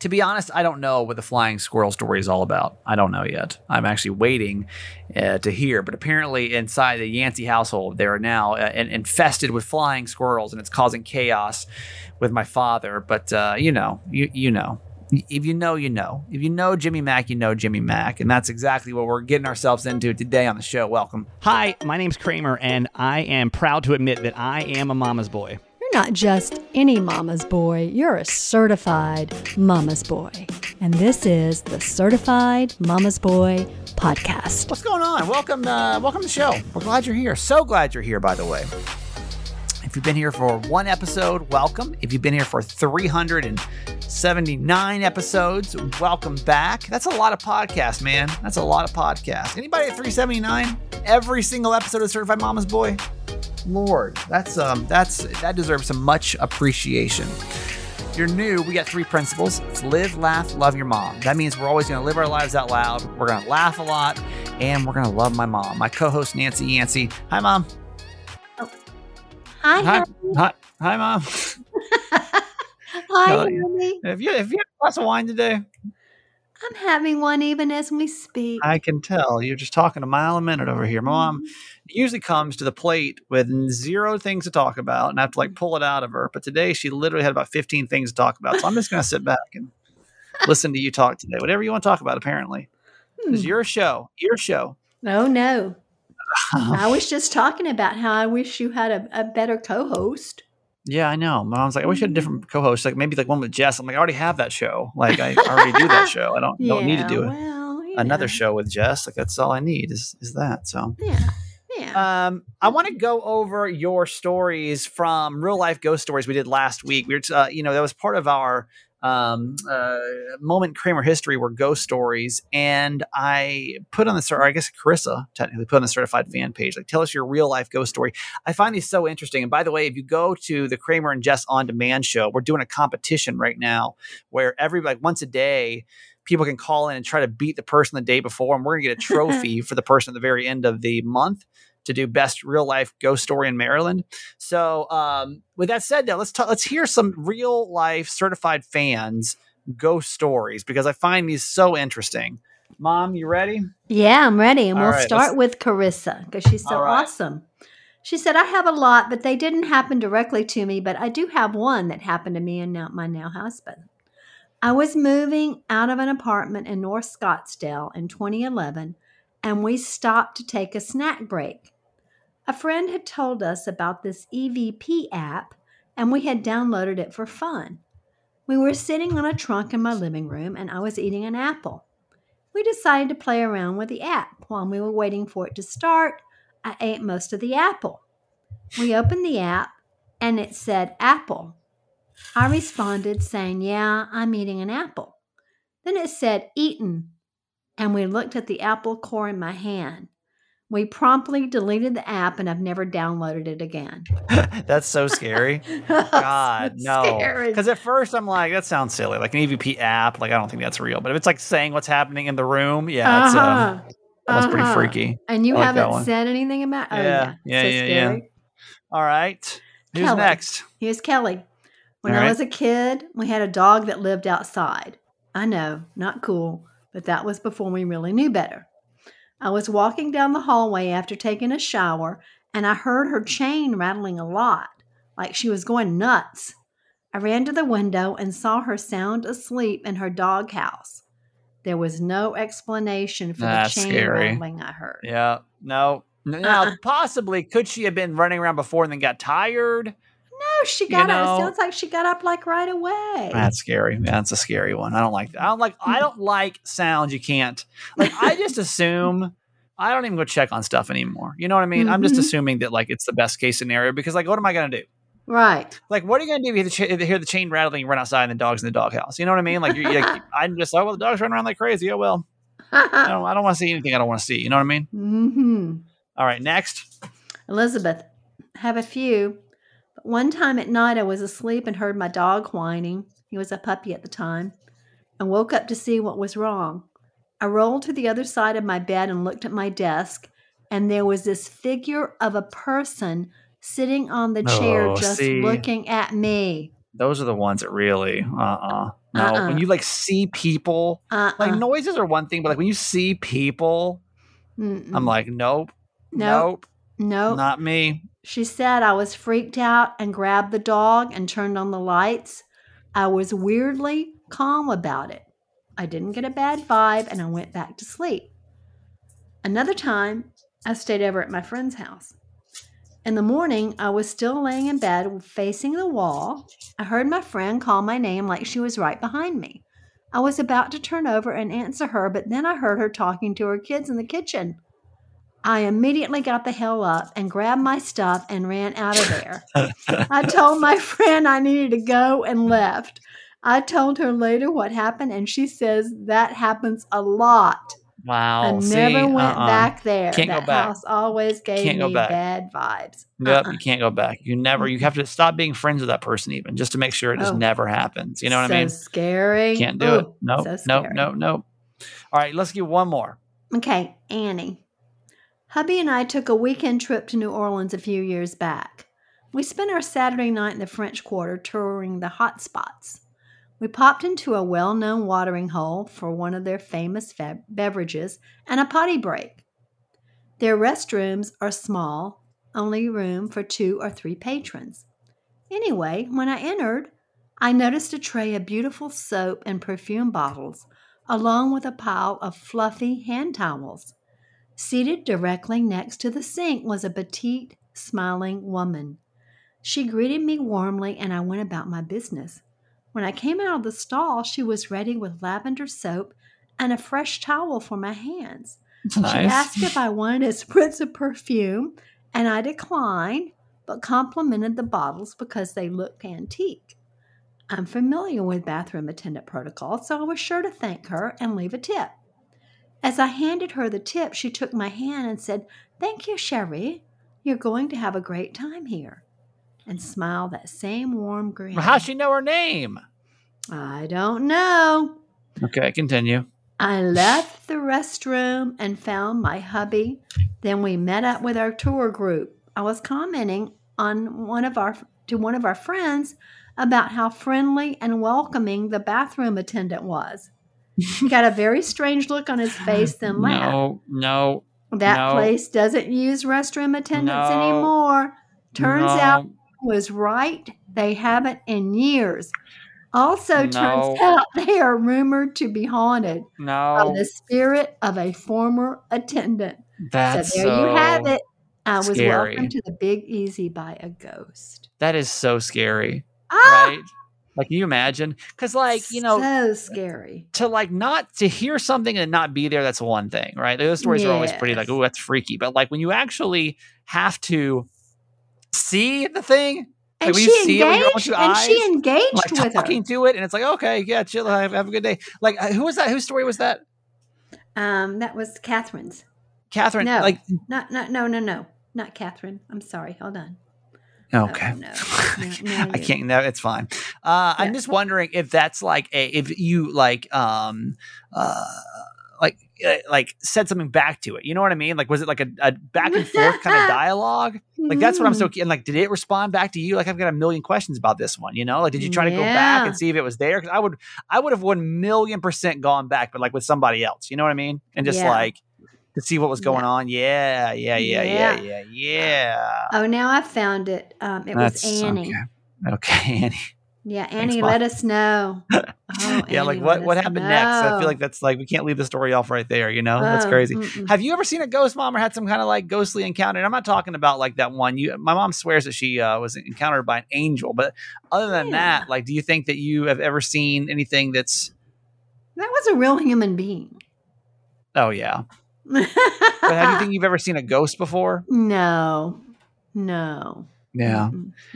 To be honest, I don't know what the flying squirrel story is all about. I don't know yet. I'm actually waiting uh, to hear. But apparently, inside the Yancey household, they are now uh, infested with flying squirrels, and it's causing chaos with my father. But uh, you know, you you know, if you know, you know. If you know Jimmy Mack, you know Jimmy Mack. And that's exactly what we're getting ourselves into today on the show. Welcome. Hi, my name's Kramer, and I am proud to admit that I am a mama's boy. You're not just any mama's boy, you're a certified mama's boy. And this is the Certified Mama's Boy podcast. What's going on? Welcome, uh, welcome to the show. We're glad you're here. So glad you're here, by the way. If you've been here for one episode, welcome. If you've been here for 379 episodes, welcome back. That's a lot of podcasts, man. That's a lot of podcasts. Anybody at 379? Every single episode of Certified Mama's Boy? Lord, that's um that's that deserves some much appreciation. If you're new, we got three principles. It's live, laugh, love your mom. That means we're always gonna live our lives out loud. We're gonna laugh a lot, and we're gonna love my mom. My co-host Nancy Yancey. Hi, mom. Hi, hi, hi, hi, mom. hi, honey. Have you have you had a glass of wine today? I'm having one even as we speak. I can tell. You're just talking a mile a minute over here. My mom mm-hmm. usually comes to the plate with zero things to talk about, and I have to like pull it out of her. But today she literally had about 15 things to talk about. So I'm just going to sit back and listen to you talk today. Whatever you want to talk about, apparently. It's hmm. your show. Your show. Oh, no. I was just talking about how I wish you had a, a better co-host. Yeah, I know. My mom's like, I wish I had a different co-host, like maybe like one with Jess. I'm like, I already have that show. Like I already do that show. I don't yeah, don't need to do it. Well, Another show with Jess. Like that's all I need is is that. So yeah. Yeah. Um, I want to go over your stories from real life ghost stories we did last week. We were, uh, you know, that was part of our um, uh, moment Kramer history were ghost stories, and I put on the or I guess Carissa technically put on the certified fan page like tell us your real life ghost story. I find these so interesting. And by the way, if you go to the Kramer and Jess on demand show, we're doing a competition right now where every like once a day people can call in and try to beat the person the day before, and we're gonna get a trophy for the person at the very end of the month to do best real life ghost story in Maryland. So, um, with that said, now let's talk, let's hear some real life certified fans ghost stories because I find these so interesting. Mom, you ready? Yeah, I'm ready, and All we'll right, start with Carissa because she's so right. awesome. She said, I have a lot, but they didn't happen directly to me, but I do have one that happened to me and now my now husband. I was moving out of an apartment in North Scottsdale in 2011, and we stopped to take a snack break. A friend had told us about this EVP app, and we had downloaded it for fun. We were sitting on a trunk in my living room, and I was eating an apple. We decided to play around with the app. While we were waiting for it to start, I ate most of the apple. We opened the app, and it said apple. I responded saying, Yeah, I'm eating an apple. Then it said eaten, and we looked at the apple core in my hand. We promptly deleted the app and I've never downloaded it again. That's so scary. God, so no. Because at first I'm like, that sounds silly. Like an EVP app, like I don't think that's real. But if it's like saying what's happening in the room, yeah, uh-huh. uh, that's uh-huh. pretty freaky. And you like haven't said anything about? Oh, yeah, yeah, yeah, so yeah, yeah. All right. Who's Kelly. next? Here's Kelly. When All I right. was a kid, we had a dog that lived outside. I know, not cool, but that was before we really knew better. I was walking down the hallway after taking a shower and I heard her chain rattling a lot, like she was going nuts. I ran to the window and saw her sound asleep in her doghouse. There was no explanation for That's the chain scary. rattling I heard. Yeah, no. Now, uh-uh. possibly, could she have been running around before and then got tired? No, she got you know, up. It sounds like she got up like right away. That's scary. That's a scary one. I don't like that. I don't like. I don't like sounds you can't. Like I just assume I don't even go check on stuff anymore. You know what I mean? Mm-hmm. I'm just mm-hmm. assuming that like it's the best case scenario because like what am I going to do? Right. Like what are you going to do if you hear the chain rattling, you run outside and the dog's in the doghouse? You know what I mean? Like, you're, like I'm just like, oh, well, the dog's running around like crazy. Oh well. I don't, don't want to see anything I don't want to see. You know what I mean? Mm-hmm. All right, next. Elizabeth, have a few. One time at night, I was asleep and heard my dog whining. He was a puppy at the time, and woke up to see what was wrong. I rolled to the other side of my bed and looked at my desk, and there was this figure of a person sitting on the chair oh, just see, looking at me. Those are the ones that really, uh, uh no. Uh-uh. When you like see people, uh-uh. like noises are one thing, but like when you see people, Mm-mm. I'm like, nope, nope, nope, not me. She said I was freaked out and grabbed the dog and turned on the lights. I was weirdly calm about it. I didn't get a bad vibe and I went back to sleep. Another time, I stayed over at my friend's house. In the morning, I was still laying in bed facing the wall. I heard my friend call my name like she was right behind me. I was about to turn over and answer her, but then I heard her talking to her kids in the kitchen. I immediately got the hell up and grabbed my stuff and ran out of there. I told my friend I needed to go and left. I told her later what happened, and she says that happens a lot. Wow. I See, never went uh-uh. back there. Can't that go back. house always gave can't me bad vibes. Yep, uh-uh. you can't go back. You never. You have to stop being friends with that person, even just to make sure it just oh. never happens. You know what so I mean? Scary. Can't do Ooh, it. No, no, no, no. All right, let's get one more. Okay, Annie. Hubby and I took a weekend trip to New Orleans a few years back. We spent our Saturday night in the French Quarter touring the hot spots. We popped into a well known watering hole for one of their famous beverages and a potty break. Their restrooms are small, only room for two or three patrons. Anyway, when I entered, I noticed a tray of beautiful soap and perfume bottles, along with a pile of fluffy hand towels. Seated directly next to the sink was a petite, smiling woman. She greeted me warmly, and I went about my business. When I came out of the stall, she was ready with lavender soap and a fresh towel for my hands. Nice. She asked if I wanted a spritz of perfume, and I declined, but complimented the bottles because they looked antique. I'm familiar with bathroom attendant protocol, so I was sure to thank her and leave a tip. As I handed her the tip, she took my hand and said, Thank you, Cherie. You're going to have a great time here. And smiled that same warm grin. How'd she know her name? I don't know. Okay, continue. I left the restroom and found my hubby. Then we met up with our tour group. I was commenting on one of our to one of our friends about how friendly and welcoming the bathroom attendant was. He got a very strange look on his face, then laughed. No, no. That no, place doesn't use restroom attendants no, anymore. Turns no. out was right. They haven't in years. Also, no. turns out they are rumored to be haunted no. by the spirit of a former attendant. That's so there so you have it. I was scary. welcomed to the Big Easy by a ghost. That is so scary. Ah! Right? Like, can you imagine? Because, like, you know, so scary to like not to hear something and not be there. That's one thing, right? Those stories yes. are always pretty like, oh, that's freaky. But like when you actually have to see the thing, and like, she engaged, and eyes, she engaged like, with talking her. to it, and it's like, okay, yeah, chill, have, have a good day. Like, uh, who was that? Whose story was that? Um, that was Catherine's. Catherine, no, like, not, not, no, no, no, not Catherine. I'm sorry. Hold on. Okay. Oh, no. No, no, I can't. No, it's fine. Uh, yeah. I'm just wondering if that's like a if you like um uh like uh, like said something back to it. You know what I mean? Like was it like a, a back and forth kind of dialogue? Like that's what I'm so mm-hmm. and like did it respond back to you? Like I've got a million questions about this one. You know, like did you try to go back and see if it was there? Because I would I would have one million percent gone back, but like with somebody else. You know what I mean? And just yeah. like to see what was going yeah. on. Yeah, yeah, yeah, yeah, yeah, yeah. Oh, now I found it. Um, it that's, was Annie. Okay. okay, Annie. Yeah, Annie, Thanks, let us know. Oh, yeah, Annie, like what what happened know. next? I feel like that's like we can't leave the story off right there. You know, oh, that's crazy. Mm-mm. Have you ever seen a ghost, mom, or had some kind of like ghostly encounter? And I'm not talking about like that one. You, my mom swears that she uh, was encountered by an angel, but other than yeah. that, like, do you think that you have ever seen anything that's that was a real human being? Oh yeah. But have you think you've ever seen a ghost before? No, no. Yeah.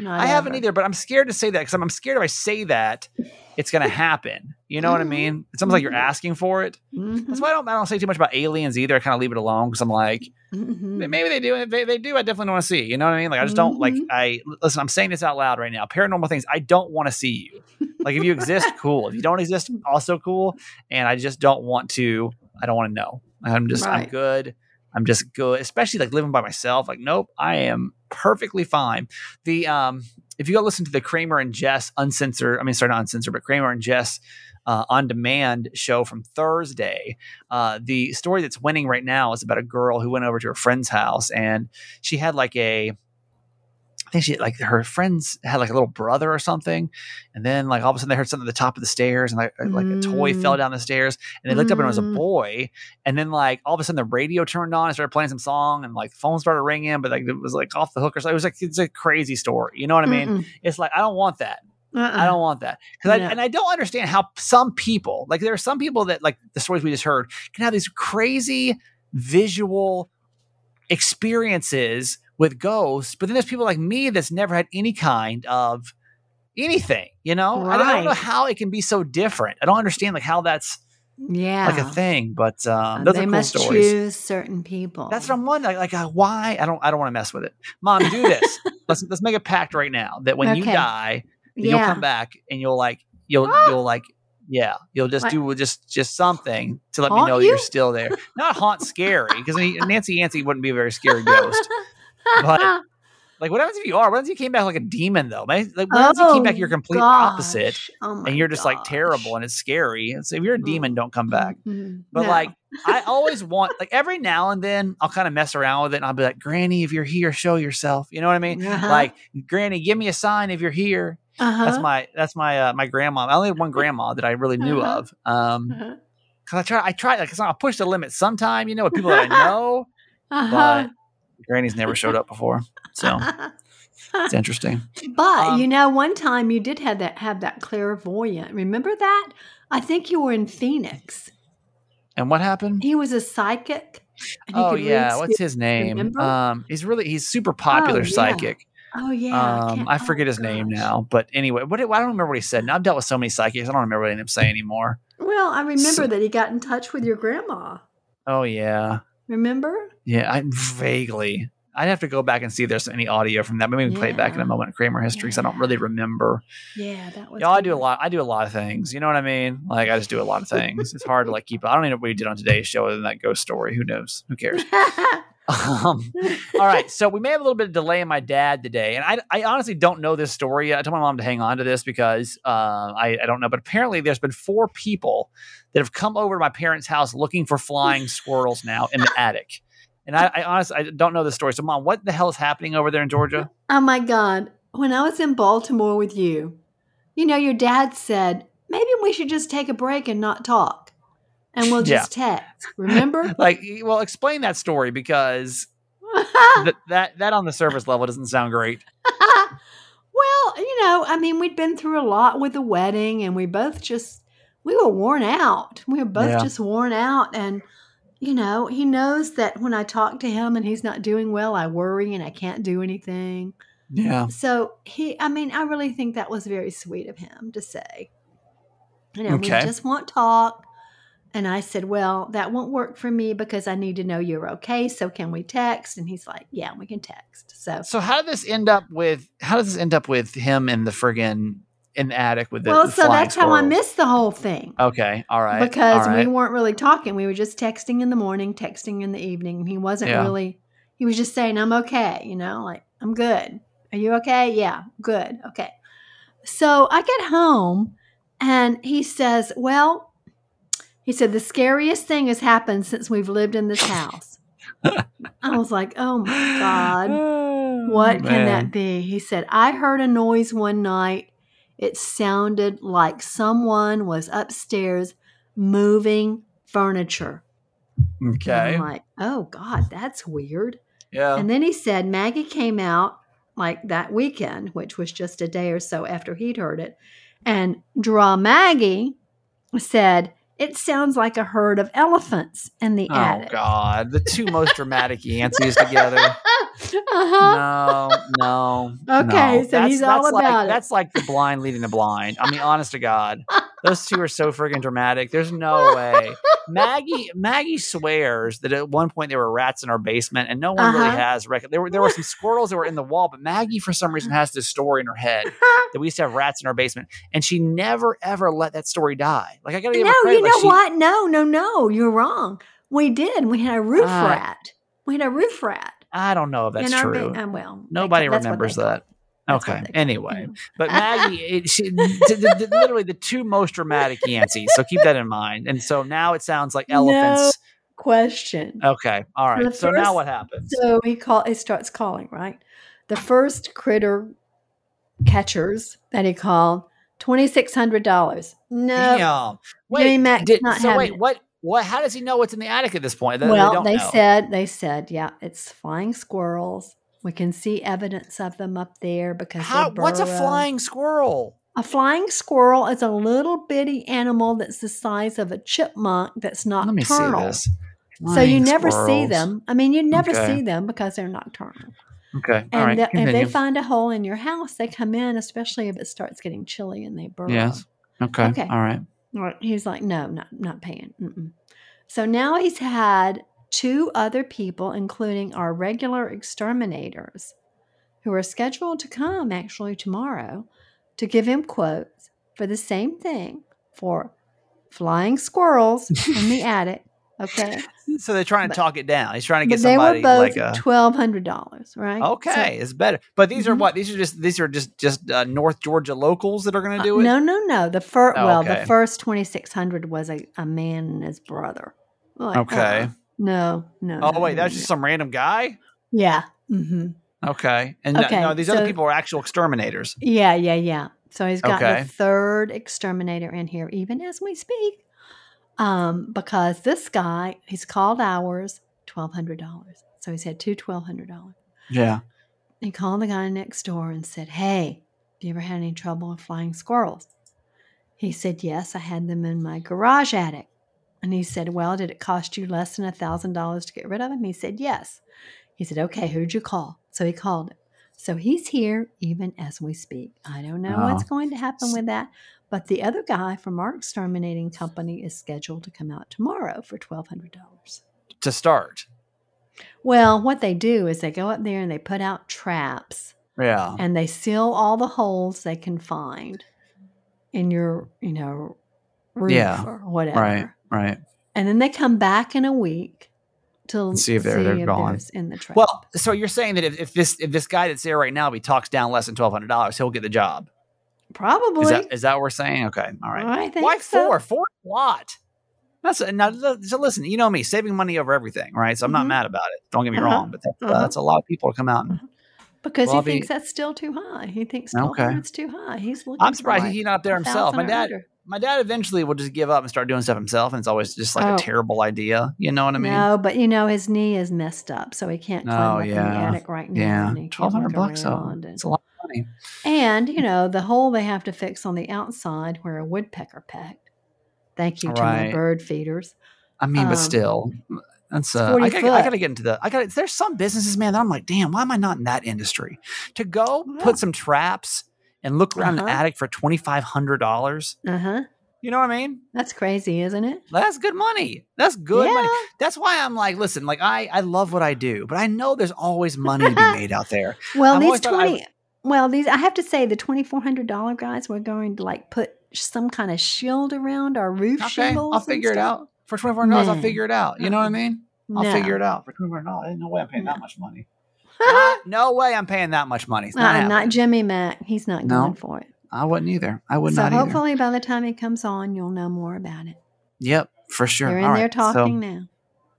I haven't either, but I'm scared to say that because I'm, I'm, scared if I say that, it's going to happen. You know mm-hmm. what I mean? It's almost like you're mm-hmm. asking for it. Mm-hmm. That's why I don't, I don't say too much about aliens either. I kind of leave it alone because I'm like, mm-hmm. maybe they do. They, they do. I definitely want to see. You know what I mean? Like, I just don't like, mm-hmm. I listen, I'm saying this out loud right now. Paranormal things, I don't want to see you. Like, if you exist, cool. If you don't exist, also cool. And I just don't want to, I don't want to know. I'm just, right. I'm good. I'm just good, especially like living by myself. Like, nope, I am perfectly fine. The um if you go listen to the Kramer and Jess uncensored, I mean, sorry, not uncensored, but Kramer and Jess uh, on demand show from Thursday. Uh, the story that's winning right now is about a girl who went over to her friend's house and she had like a I think she like her friends had like a little brother or something, and then like all of a sudden they heard something at the top of the stairs, and like mm. like a toy fell mm. down the stairs, and they looked mm. up and it was a mm. boy, and then like all of a sudden the radio turned on and started playing some song, and like the phone started ringing, but like it was like off the hook or something. It was like it's a crazy story, you know what I mean? Mm-mm. It's like I don't want that. Uh-uh. I don't want that because I and I don't understand how some people like there are some people that like the stories we just heard can have these crazy visual experiences with ghosts, but then there's people like me that's never had any kind of anything, you know? Right. I, don't, I, don't, know how it can be so different. I don't understand like how that's yeah like a thing, but um, those they cool must stories. choose certain people. That's what I'm wondering. Like, like uh, why? I don't. I don't want to mess with it. Mom, do this. let's let's make a pact right now that when okay. you die, yeah. you'll come back and you'll like you'll you'll like yeah, you'll just what? do just just something to let haunt me know that you? are still there. Not haunt scary because Nancy Yancey wouldn't be a very scary ghost but like, what happens if you are? What happens if you came back like a demon though? Like, what happens oh, if you came back your complete gosh. opposite, oh and you're just gosh. like terrible and it's scary? And So if you're a demon, don't come back. Mm-hmm. But no. like, I always want like every now and then I'll kind of mess around with it, and I'll be like, Granny, if you're here, show yourself. You know what I mean? Uh-huh. Like, Granny, give me a sign if you're here. Uh-huh. That's my that's my uh, my grandma. I only had one grandma that I really knew uh-huh. of. Um, uh-huh. cause I try I try like I'll push the limit sometime, you know, with people that I know. Uh-huh. But Granny's never showed up before, so it's interesting. But um, you know, one time you did have that have that clairvoyant. Remember that? I think you were in Phoenix. And what happened? He was a psychic. Oh yeah, what's his name? Remember? Um, he's really he's super popular oh, yeah. psychic. Oh yeah, um, I, I forget his gosh. name now, but anyway, what I don't remember what he said. Now I've dealt with so many psychics, I don't remember what he ended up saying anymore. Well, I remember so, that he got in touch with your grandma. Oh yeah, Remember? Yeah, I vaguely. I'd have to go back and see if there's any audio from that. Maybe we yeah. play it back in a moment Kramer history because yeah. I don't really remember. Yeah, that was. Yeah, I do a lot. I do a lot of things. You know what I mean? Like I just do a lot of things. it's hard to like keep. I don't even know what we did on today's show other than that ghost story. Who knows? Who cares? um, all right, so we may have a little bit of delay in my dad today, and I, I honestly don't know this story yet. I told my mom to hang on to this because uh, I, I don't know, but apparently there's been four people that have come over to my parents' house looking for flying squirrels now in the attic. And I, I honestly I don't know the story. So, mom, what the hell is happening over there in Georgia? Oh my God! When I was in Baltimore with you, you know, your dad said maybe we should just take a break and not talk and we'll just yeah. text. Remember? like, well, explain that story because th- that that on the surface level doesn't sound great. well, you know, I mean, we'd been through a lot with the wedding, and we both just we were worn out. We were both yeah. just worn out, and you know, he knows that when I talk to him and he's not doing well, I worry and I can't do anything. Yeah. So he, I mean, I really think that was very sweet of him to say. You know, okay. we just want talk and I said, Well, that won't work for me because I need to know you're okay. So can we text? And he's like, Yeah, we can text. So So how did this end up with how does this end up with him in the friggin' in the attic with the Well, the so that's how I missed the whole thing. Okay. All right. Because all right. we weren't really talking. We were just texting in the morning, texting in the evening. He wasn't yeah. really he was just saying, I'm okay, you know, like, I'm good. Are you okay? Yeah, good. Okay. So I get home and he says, Well, he said, The scariest thing has happened since we've lived in this house. I was like, Oh my God, oh, what oh, can that be? He said, I heard a noise one night. It sounded like someone was upstairs moving furniture. Okay. Like, Oh God, that's weird. Yeah. And then he said, Maggie came out like that weekend, which was just a day or so after he'd heard it. And Draw Maggie said, it sounds like a herd of elephants in the oh, attic. Oh God, the two most dramatic Yanceys together. Uh-huh. No, no. Okay, no. so that's, he's all about like, it. That's like the blind leading the blind. I mean, honest to God, those two are so friggin' dramatic. There's no way. Maggie Maggie swears that at one point there were rats in our basement, and no one uh-huh. really has record. There were there were some squirrels that were in the wall, but Maggie for some reason has this story in her head that we used to have rats in our basement, and she never ever let that story die. Like I gotta give no, her credit. you know like she, what? No, no, no, you're wrong. We did. We had a roof uh, rat. We had a roof rat. I don't know if that's true. Ba- uh, well, nobody remembers that. That's okay. what they call Anyway, but Maggie, it, she, d- d- d- literally the two most dramatic Yanceys. So keep that in mind. And so now it sounds like elephants. question. Okay. All right. The So now what happens? So he call it starts calling, right? The first critter catchers that he called twenty six hundred dollars. No, Damn. Jimmy Wait. Mack's Did, not so wait. it. What? What? How does he know what's in the attic at this point? They- well, don't they know. said they said, yeah, it's flying squirrels. We can see evidence of them up there because How? they What's a flying squirrel? A flying squirrel is a little bitty animal that's the size of a chipmunk that's Let me see nocturnal. this. So you Flying never see them. I mean, you never Okay. see them because they're nocturnal. Okay. And right. the- if they find a hole in your house, they come in, especially if it starts getting chilly and they burrow. Yes. Okay. Okay. All right. Right. He's like, no, not not paying. Mm-mm. So now he's had two other people, including our regular exterminators, who are scheduled to come actually tomorrow to give him quotes for the same thing for flying squirrels in the attic. Okay. So they're trying to But- talk it down. He's trying to get they were somebody both like a. twelve hundred dollars, right? So- Okay, it's better. But these are Mhm. what? These are just these are just just uh, North Georgia locals that are going to Uh, do it. No, no, no. The first, Oh, well, okay. the first twenty six hundred was a, a man and his brother. Like, Okay. uh-uh. No, no. Oh no, wait, no, that's no. just some random guy. yeah. hmm Okay, and Okay, no, these other people are actual exterminators. Yeah, yeah, yeah. So he's got Okay. the third exterminator in here, even as we speak, um, because this guy he's called ours twelve hundred dollars. So he's had two twelve hundred dollars. Yeah. He called the guy next door and said, "Hey, have you ever had any trouble with flying squirrels?" He said, "Yes, I had them in my garage attic." And he said, "Well, did it cost you less than a thousand dollars to get rid of them?" He said, "Yes." He said, "Okay, who'd you call?" So he called it. So he's here even as we speak. I don't know what's going to happen with that, but the other guy from our exterminating company is scheduled to come out tomorrow for twelve hundred dollars. To start. Well, what they do is they go up there and they put out traps Yeah. and they seal all the holes they can find in your, you know, roof Yeah, or whatever. Right. Right. And then they come back in a week to See if they're- they're gone. there's in the trap. Well, so you're saying that if, if this if this guy that's there right now, if he talks down less than twelve hundred dollars, he'll get the job. Probably. Is that is that what we're saying? Okay. All right. I think Why so. four? Four a lot. That's now. So listen, you know me, saving money over everything, right? So I'm not Mhm. mad about it. Don't get me Uh-huh. wrong, but that's, uh, Uh-huh. that's a lot of people to come out. And, Because Well, I'll he be- thinks that's still too high. He thinks Okay. twelve hundred's too high. He's looking. I'm for surprised like he's not there himself. My dad, under. my dad eventually will just give up and start doing stuff himself, and it's always just like Oh. a terrible idea. You know what I mean? no, but you know his knee is messed up, so he can't climb Oh, up in the attic right now. yeah, and he can't twelve hundred bucks. though. around It's a lot money. And, you know, the hole they have to fix on the outside where a woodpecker pecked. Thank you to my bird feeders. I mean, but Um, still, that's uh, I gotta, I gotta get into the. I got. There's some businesses, man. That I'm like, damn, why am I not in that industry? To go Yeah. put some traps and look around the Uh-huh. attic for twenty five hundred dollars. Uh huh. You know what I mean? That's crazy, isn't it? That's good money. That's good yeah. money. That's why I'm like, listen, like I, I love what I do, but I know there's always money to be made out there. Well, I've these thought I- 20, well, these, I have to say, the $2,400 guys, we're going to like put some kind of shield around our roof Okay, shingles. I'll figure it out for twenty four dollars. I'll figure it out. You know what I mean? I'll No. figure it out for twenty four dollars. No way I'm paying No. that much money. Not- no way I'm paying that much money. It's not, Uh, not Jimmy Mack. He's not No. going for it. I wouldn't either. I would so not either. So hopefully by the time he comes on, you'll know more about it. Yep, for sure. You're in All there right, talking So now.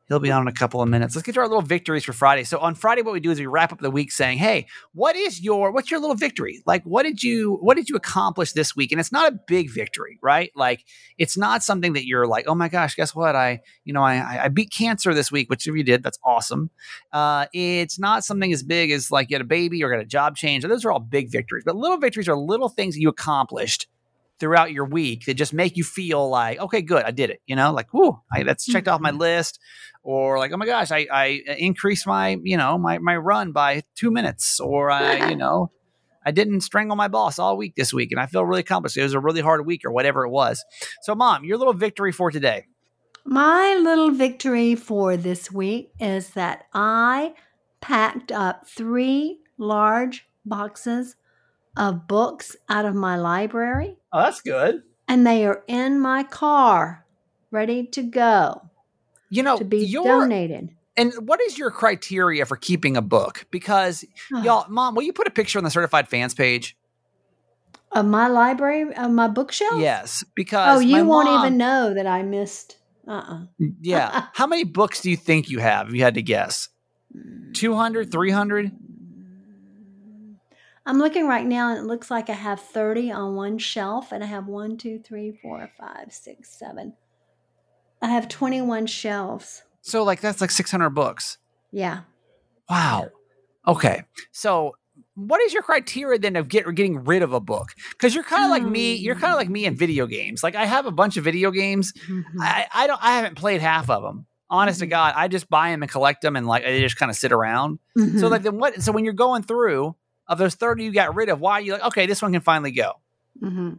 He'll be on in a couple of minutes. Let's get to our little victories for Friday. So on Friday, what we do is we wrap up the week saying, "Hey, what is your what's your little victory? Like, what did you what did you accomplish this week?" And it's not a big victory, right? Like, it's not something that you're like, "Oh my gosh, guess what? I you know I I- beat cancer this week," which if you did, that's awesome. Uh, it's not something as big as like you had a baby or got a job change. Those are all big victories, but little victories are little things that you accomplished throughout your week that just make you feel like, okay, good, I did it. You know, like, whoo, I, that's checked off my mm-hmm. list. Or like, oh my gosh, I, I uh, increased my, you know, my, my run by two minutes. Or I, you know, I didn't strangle my boss all week this week and I feel really accomplished. It was a really hard week or whatever it was. So, mom, your little victory for today. My little victory for this week is that I packed up three large boxes of books out of my library, Oh, that's good. and they are in my car, ready to go You know, to be your, donated. and what is your criteria for keeping a book? Because y'all, mom, will you put a picture on the certified fans page? Of my library, of my bookshelf? Yes, oh, because Oh, you won't mom, even know that I missed. Uh-uh. yeah. How many books do you think you have? If you had to guess. Hmm. 200, 300? I'm looking right now and it looks like I have 30 on one shelf and I have one, two, three, four, five, six, seven. I have 21 shelves. So like that's like 600 books. Yeah. Wow. Okay. So what is your criteria then of get, getting rid of a book? Because you're kind of like me. You're kind of like me in video games. Like I have a bunch of video games. Mm-hmm. I, I don't. I haven't played half of them. Honest mm-hmm. to God, I just buy them and collect them, and like they just kind of sit around. Mm-hmm. So like then what? So when you're going through, of those 30 you got rid of, why are you like, okay, this one can finally go? Mm-hmm.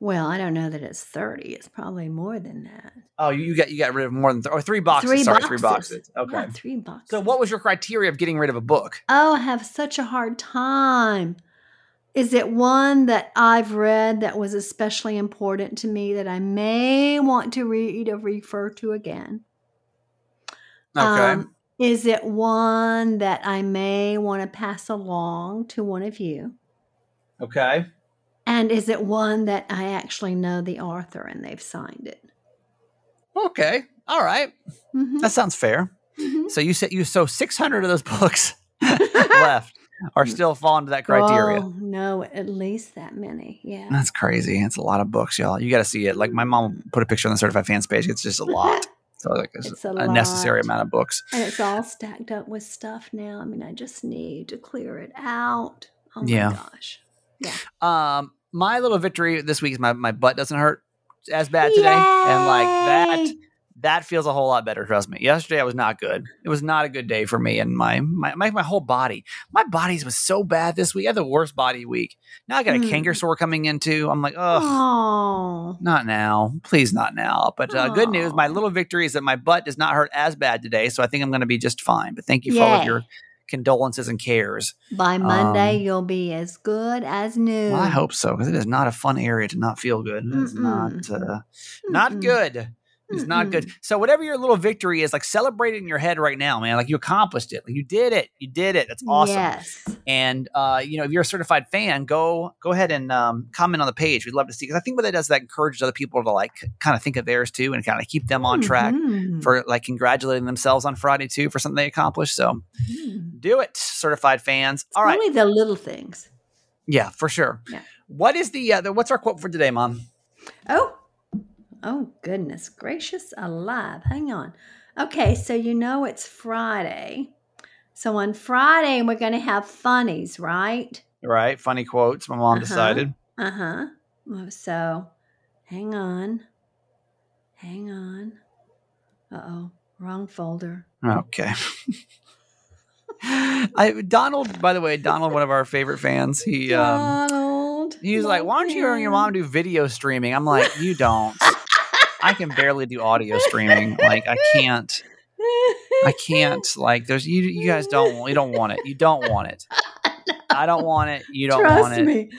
Well, I don't know that it's 30. It's probably more than that. Oh, you, you got you got rid of more than th- or three boxes. Three Sorry, boxes. three boxes. Okay. Yeah, three boxes. So what was your criteria of getting rid of a book? Oh, I have such a hard time. Is it one that I've read that was especially important to me that I may want to read or refer to again? Okay. Um, is it one that I may want to pass along to one of you? Okay. And is it one that I actually know the author and they've signed it? Okay. All right. mm-hmm. That sounds fair. Mm-hmm. So you said you so 600 of those books left are still falling to that criteria. Oh, no, at least that many. Yeah. That's crazy. It's a lot of books, y'all. You got to see it. Like my mom put a picture on the certified fans page. It's just a lot. So like it's, it's a, a necessary amount of books. And it's all stacked up with stuff now. I mean, I just need to clear it out. Oh my yeah. gosh. Yeah. Um, my little victory this week is my, my butt doesn't hurt as bad today. And like that that feels a whole lot better. Trust me. Yesterday I was not good. It was not a good day for me and my my my, my whole body. My body's was so bad this week. I had the worst body week. Now I got a mm. canker sore coming into. I'm like, oh, not now. Please, not now. But uh, good news. My little victory is that my butt does not hurt as bad today. So I think I'm going to be just fine. But thank you for all of your condolences and cares. By Monday, um, you'll be as good as new. Well, I hope so because it is not a fun area to not feel good. It's not uh, not good. It's not good. So whatever your little victory is, like celebrate it in your head right now, man. Like you accomplished it. Like you did it. You did it. That's awesome. Yes. And uh, you know, if you're a certified fan, go go ahead and um, comment on the page. We'd love to see because I think what that does is that encourages other people to like kind of think of theirs too and kind of keep them on track mm-hmm. for like congratulating themselves on Friday too for something they accomplished. So mm. do it, certified fans. All right. Only the little things. Yeah, for sure. Yeah. What is the, uh, the what's our quote for today, Mom? Oh, Oh, goodness gracious alive. Hang on. Okay, so you know it's Friday. So on Friday, we're going to have funnies, right? Right. Funny quotes. My mom uh-huh. decided. Uh huh. So hang on. Hang on. Uh oh. Wrong folder. Okay. I Donald, by the way, Donald, one of our favorite fans. He um, Donald. He's like, why don't you and your mom do video streaming? I'm like, you don't. I can barely do audio streaming. Like I can't. I can't. Like there's you. You guys don't. You don't want it. You don't want it. I don't want it. You don't Trust want it. me.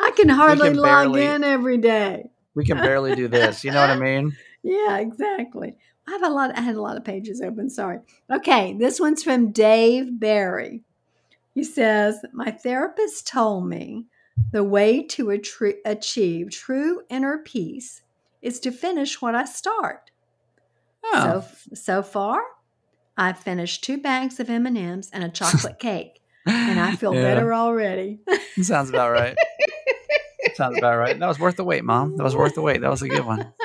I can hardly can log barely, in every day. We can barely do this. You know what I mean? Yeah, exactly. I have a lot. I had a lot of pages open. Sorry. Okay, this one's from Dave Barry. He says, "My therapist told me the way to achieve true inner peace is to finish what I start. Oh. So so far, I've finished two bags of M and a chocolate cake, and I feel yeah. better already. Sounds about right. Sounds about right. That was worth the wait, Mom. That was worth the wait. That was a good one.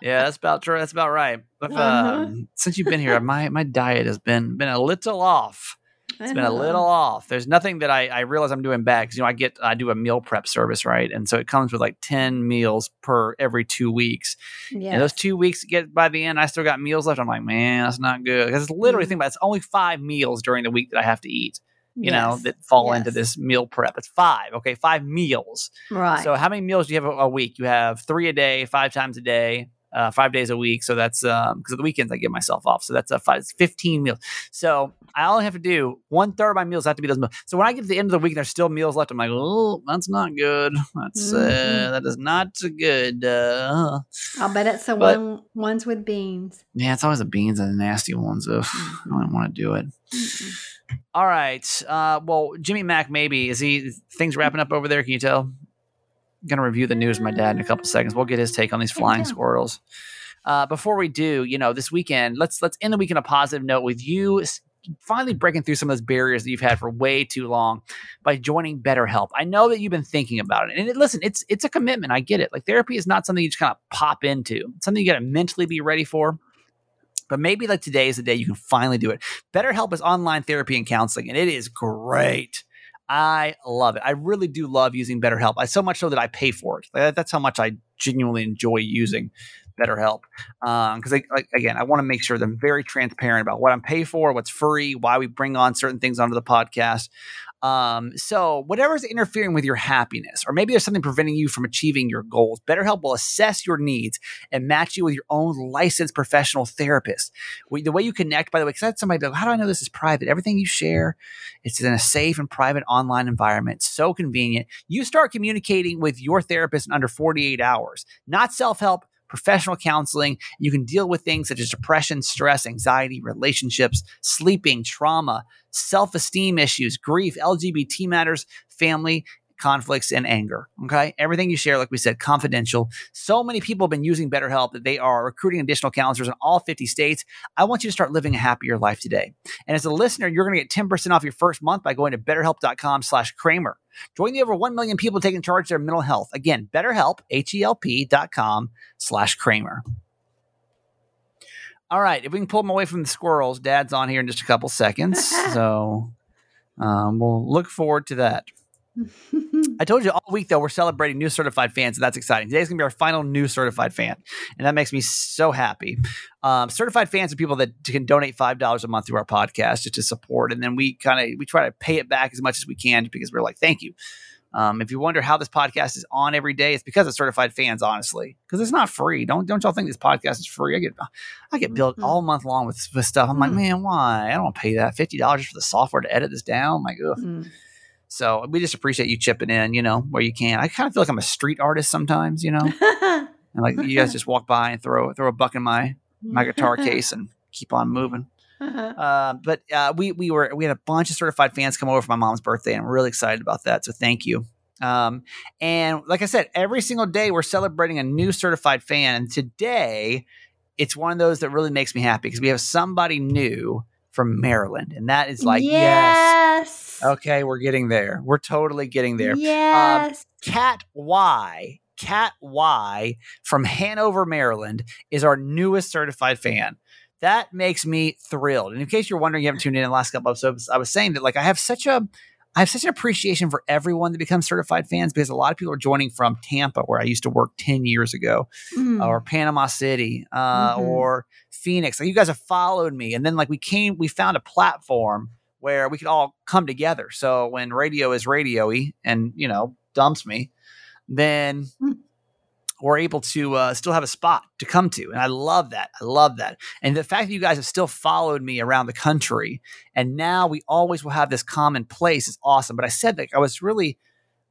Yeah, that's about true. That's about right. If, uh-huh. um, since you've been here, my my diet has been been a little off. It's been a little off. There's nothing that I, I realize I'm doing bad because you know I get I do a meal prep service right, and so it comes with like ten meals per every two weeks. Yes. And those two weeks get by the end, I still got meals left. I'm like, man, that's not good because it's literally mm. think about it, it's only five meals during the week that I have to eat. You yes. know that fall yes. into this meal prep. It's five, okay, five meals. Right. So how many meals do you have a, a week? You have three a day, five times a day. Uh, five days a week. So that's because um, of the weekends I give myself off. So that's a five, 15 meals. So I only have to do one third of my meals have to be those meals. So when I get to the end of the week there's still meals left, I'm like, oh, that's not good. That's uh, mm-hmm. uh, that is not good. Uh, I'll bet it's the but, one ones with beans. Yeah, it's always the beans and the nasty ones. Ugh, mm-hmm. I don't want to do it. Mm-hmm. All right. Uh, well, Jimmy Mack, maybe is he things wrapping up over there? Can you tell? Going to review the news with my dad in a couple seconds. We'll get his take on these flying squirrels. Uh, before we do, you know, this weekend, let's let's end the week on a positive note with you finally breaking through some of those barriers that you've had for way too long by joining BetterHelp. I know that you've been thinking about it, and it, listen, it's it's a commitment. I get it. Like therapy is not something you just kind of pop into. It's something you got to mentally be ready for. But maybe like today is the day you can finally do it. BetterHelp is online therapy and counseling, and it is great. I love it. I really do love using BetterHelp. I so much so that I pay for it. That's how much I genuinely enjoy using BetterHelp. Because um, like, again, I want to make sure that I'm very transparent about what I'm paid for, what's free, why we bring on certain things onto the podcast. Um, so whatever's interfering with your happiness, or maybe there's something preventing you from achieving your goals, BetterHelp will assess your needs and match you with your own licensed professional therapist. We, the way you connect, by the way, because I had somebody go, how do I know this is private? Everything you share, it's in a safe and private online environment. So convenient. You start communicating with your therapist in under 48 hours. Not self-help, professional counseling. You can deal with things such as depression, stress, anxiety, relationships, sleeping, trauma, self esteem issues, grief, LGBT matters, family, conflicts, and anger. Okay. Everything you share, like we said, confidential. So many people have been using BetterHelp that they are recruiting additional counselors in all 50 states. I want you to start living a happier life today. And as a listener, you're going to get 10% off your first month by going to betterhelp.com slash Kramer. Join the over 1 million people taking charge of their mental health. Again, betterhelp, H-E-L-P dot com slash Kramer. All right, if we can pull them away from the squirrels, Dad's on here in just a couple seconds. so um, we'll look forward to that. I told you all week though we're celebrating new certified fans, and that's exciting. Today's gonna be our final new certified fan, and that makes me so happy. Um, certified fans are people that can donate five dollars a month to our podcast just to support, and then we kind of we try to pay it back as much as we can because we're like, thank you. Um, if you wonder how this podcast is on every day, it's because of certified fans, honestly, because it's not free. Don't don't y'all think this podcast is free? I get I get billed mm-hmm. all month long with, with stuff. I'm mm-hmm. like, man, why? I don't pay that fifty dollars for the software to edit this down. I'm like, ugh. Mm-hmm. So we just appreciate you chipping in, you know, where you can. I kind of feel like I'm a street artist sometimes, you know, and like you guys just walk by and throw throw a buck in my my guitar case and keep on moving. Uh-huh. Uh, but uh, we we were we had a bunch of certified fans come over for my mom's birthday, and I'm really excited about that. So thank you. Um, and like I said, every single day we're celebrating a new certified fan, and today it's one of those that really makes me happy because we have somebody new from Maryland. And that is like, yes. yes. Okay, we're getting there. We're totally getting there. Um, yes. Um, Cat Y, Cat Y from Hanover, Maryland is our newest certified fan. That makes me thrilled. And in case you're wondering, you haven't tuned in, in the last couple episodes, I was saying that like I have such a I have such an appreciation for everyone that becomes certified fans because a lot of people are joining from Tampa, where I used to work 10 years ago, mm. or Panama City, uh, mm-hmm. or Phoenix. Like you guys have followed me. And then like we came, we found a platform where we could all come together. So when radio is radio y and, you know, dumps me, then mm we're able to uh, still have a spot to come to. And I love that. I love that. And the fact that you guys have still followed me around the country and now we always will have this common place is awesome. But I said that I was really,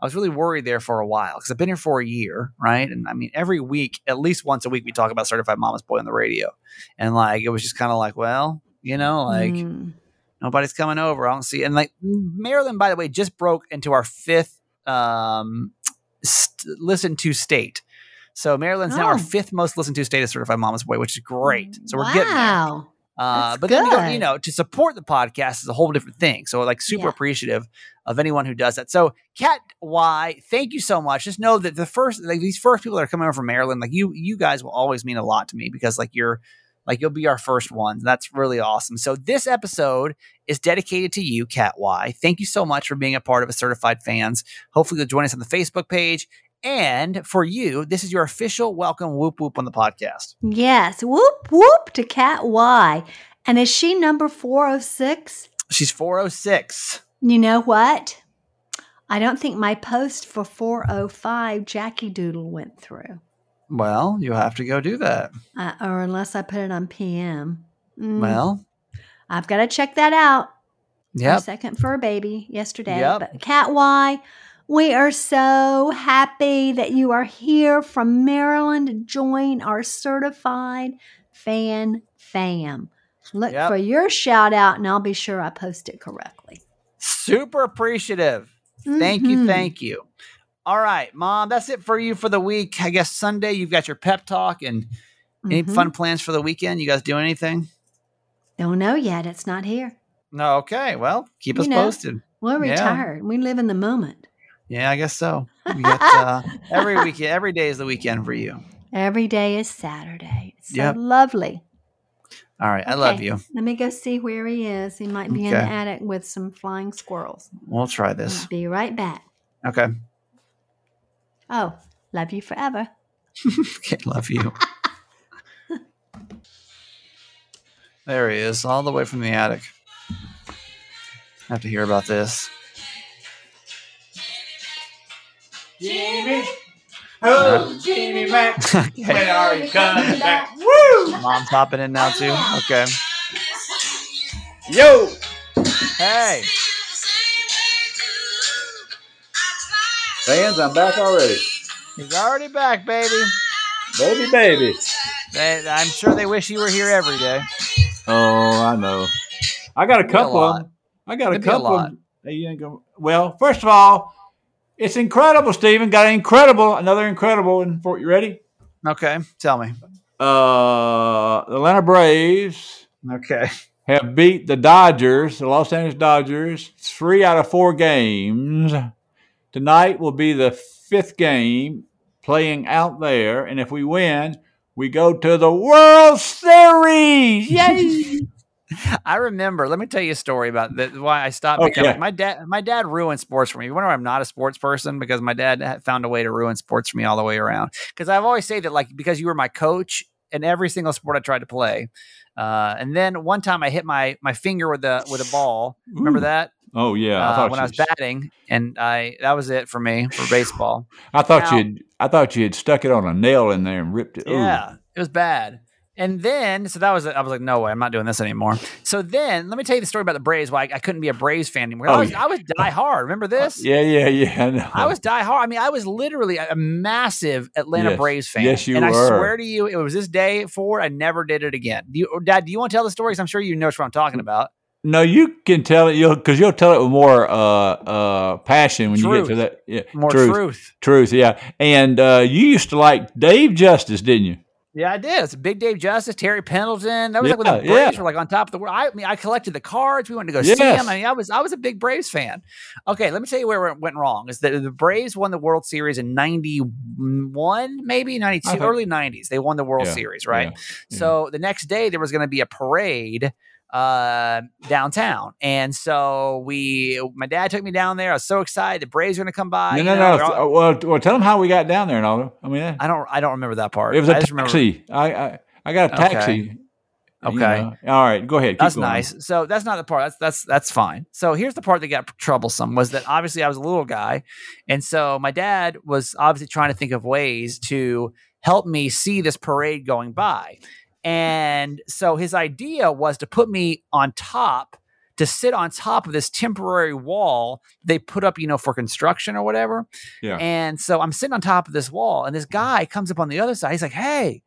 I was really worried there for a while because I've been here for a year, right? And I mean, every week, at least once a week, we talk about Certified Mama's Boy on the radio. And like, it was just kind of like, well, you know, like mm. Nobody's coming over. I don't see. And like, Maryland, by the way, just broke into our fifth um, st- listen to state. So Maryland's oh. now our oh. fifth most listened to state of certified mama's boy, which is great. So we're wow. getting there. Uh, but good. then, you know, to support the podcast is a whole different thing. So, like, super yeah. appreciative of anyone who does that. So, Cat Y, thank you so much. Just know that the first, like, these first people that are coming over from Maryland, like, you, you guys will always mean a lot to me because, like, you're, like, you'll be our first ones. That's really awesome. So, this episode is dedicated to you, Cat Y. Thank you so much for being a part of a certified fans. Hopefully, you'll join us on the Facebook page and for you, this is your official welcome whoop whoop on the podcast. Yes. Whoop whoop to Cat Y. And is she number 406? She's 406. You know what? I don't think my post for 405 Jackie Doodle went through. Well, you'll have to go do that. Uh, or unless I put it on PM. Mm. Well, I've got to check that out. Yeah. Second for a baby yesterday. Yep. But Cat Y, we are so happy that you are here from Maryland to join our certified fan fam. Look yep. for your shout out and I'll be sure I post it correctly. Super appreciative. Mm-hmm. Thank you. Mm-hmm. Thank you. All right, mom, that's it for you for the week. I guess Sunday you've got your pep talk and mm-hmm. any fun plans for the weekend? You guys doing anything? Don't know yet. It's not here. No, okay. Well, keep you us know, posted. We're retired. Yeah. We live in the moment. Yeah, I guess so. uh, every weekend, every day is the weekend for you. Every day is Saturday. It's so yep. lovely. All right, okay. I love you. Let me go see where he is. He might be okay. in the attic with some flying squirrels. We'll try this. I'll be right back. Okay. Oh, love you forever. okay, love you. there he is, all the way from the attic. I have to hear about this. Jimmy. Oh, Jimmy Mack. okay. When are you coming back? Woo! Mom's hopping in now, too. Okay. Yo! Hey. Fans, I'm back already. He's already back, baby. Baby, baby. They, I'm sure they wish you were here every day. Oh, I know. I got a couple a. I got It'd a couple of them. Well, first of all, it's incredible, Stephen. Got an incredible, another incredible one for you. Ready? Okay, tell me. Uh, the Atlanta Braves. Okay. Have beat the Dodgers, the Los Angeles Dodgers, three out of four games. Tonight will be the fifth game playing out there, and if we win, we go to the World Series. Yay! I remember. Let me tell you a story about the, why I stopped. Okay. Becoming, my dad, my dad ruined sports for me. You wonder why I'm not a sports person because my dad found a way to ruin sports for me all the way around. Because I've always said that like because you were my coach in every single sport I tried to play. Uh, and then one time I hit my my finger with a with a ball. Remember Ooh. that? Oh yeah, uh, when I was batting, and I that was it for me for baseball. I thought you'd, I thought you had stuck it on a nail in there and ripped it. Yeah, it was bad. And then, so that was, I was like, no way, I'm not doing this anymore. So then, let me tell you the story about the Braves. Why I, I couldn't be a Braves fan anymore. Oh, I, was, yeah. I was die hard. Remember this? Uh, yeah, yeah, yeah. No. I was die hard. I mean, I was literally a, massive Atlanta yes. Braves fan. Yes, you and were. And I swear to you, it was this day forward. I never did it again. Do you, Dad, do you want to tell the story? Because I'm sure you know what I'm talking about. No, you can tell it. You'll because you'll tell it with more uh, uh, passion when truth. you get to that. Yeah, more truth. Truth, truth yeah. And uh, you used to like Dave Justice, didn't you? Yeah, I did. It's Big Dave Justice, Terry Pendleton. That was yeah, like when the Braves yeah. were like on top of the world. I, I, mean, I collected the cards. We went to go yes. see them. I mean, I was I was a big Braves fan. Okay, let me tell you where it went wrong. Is that the Braves won the World Series in '91, maybe '92, early '90s. They won the World yeah, Series, right? So the next day there was going to be a parade uh, downtown. And so we, my dad took me down there. I was so excited. The Braves were going to come by. No, no, know, no. All, well, well, tell them how we got down there and all. I mean, I don't, I don't remember that part. It was a I taxi. I, I, I, got a taxi. Okay. okay. You know. All right. Go ahead. Keep that's going. nice. So that's not the part. That's that's that's fine. So here's the part that got troublesome was that obviously I was a little guy, and so my dad was obviously trying to think of ways to help me see this parade going by. And so his idea was to put me on top, to sit on top of this temporary wall they put up, you know, for construction or whatever. Yeah. And so I'm sitting on top of this wall, and this guy comes up on the other side. He's like, "Hey,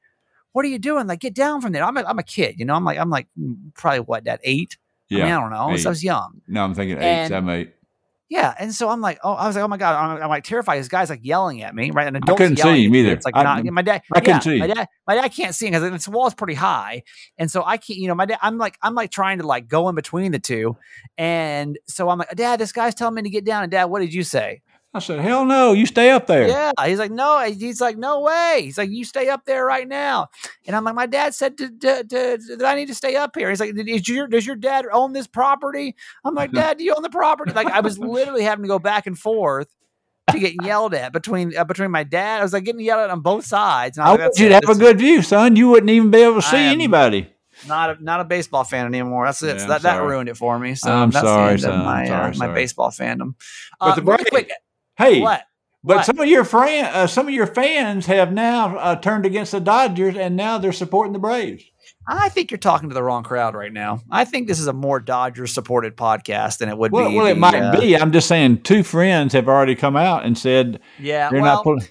what are you doing? Like, get down from there." I'm a, I'm a kid, you know. I'm like I'm like mm, probably what that eight. Yeah. I, mean, I don't know. So I was young. No, I'm thinking eight, and, seven, eight. Yeah, and so I'm like, oh, I was like, oh my god, I'm, I'm like terrified. This guy's like yelling at me, right? And I couldn't see him either. It's like I, not my dad. I couldn't see. My dad, my dad can't see him because this wall's pretty high, and so I can't. You know, my dad. I'm like, I'm like trying to like go in between the two, and so I'm like, Dad, this guy's telling me to get down. And Dad, what did you say? I said, hell no, you stay up there. Yeah. He's like, no. He's like, no way. He's like, you stay up there right now. And I'm like, my dad said to, to, to, that I need to stay up here. He's like, your, does your dad own this property? I'm like, Dad, do you own the property? Like, I was literally having to go back and forth to get yelled at between uh, between my dad. I was like getting yelled at on both sides. I, I want you to have a good view, son. You wouldn't even be able to see anybody. Not a not a baseball fan anymore. That's it. Yeah, so that, that ruined it for me. So I'm that's sorry, the end son. of my, sorry, uh, my baseball fandom. Uh, but the quick, hey, what? But what? some of your friend, uh, some of your fans have now uh, turned against the Dodgers, and now they're supporting the Braves. I think you're talking to the wrong crowd right now. I think this is a more Dodgers supported podcast than it would well, be. Well, it might uh, be. I'm just saying, two friends have already come out and said, "Yeah, they're well, not." Pulling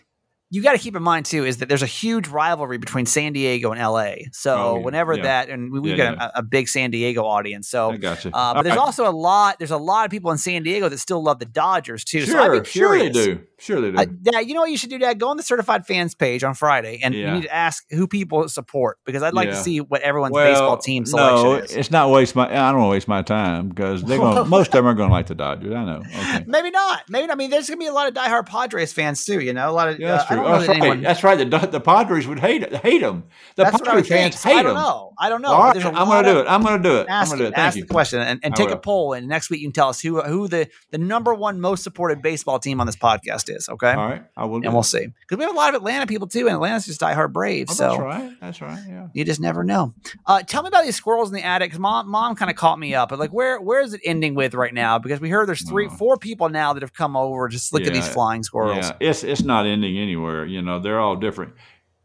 you got to keep in mind too is that there's a huge rivalry between San Diego and LA. So oh, yeah, whenever yeah. that, and we, have yeah, got a, a, big San Diego audience. So. Uh, but there's right. also a lot. There's a lot of people in San Diego that still love the Dodgers too. Sure, so sure they do. Sure they do. Uh, yeah, you know what you should do, Dad? Go on the certified fans page on Friday, and you need to ask who people support because I'd like to see what everyone's well, baseball team selection no, is. it's not waste my. I don't want to waste my time because they're going. most of them are going to like the Dodgers. I know. Okay. Maybe not. Maybe I mean, there's going to be a lot of diehard Padres fans too. You know, a lot of. Yeah, that's uh, true. Oh, that's, right. that's right. The, the Padres would hate hate them. The That's Padres fans hate them. I don't know. I don't know. All right, I'm going to do it. I'm going to do it. Ask, I'm going to do it. Thank ask you. the question and, and take a poll. And next week you can tell us who who the the number one most supported baseball team on this podcast is. Okay. All right. I will. and we'll see because we have a lot of Atlanta people too, and Atlanta's just diehard Braves. Oh, so that's right. That's right. Yeah. You just never know. Uh, tell me about these squirrels in the attic. Cause mom, mom kind of caught me up. But like, where where is it ending with right now? Because we heard there's three, oh. four people now that have come over. Just look yeah, at these flying squirrels. Yeah, it's it's not ending anywhere. You know, they're all different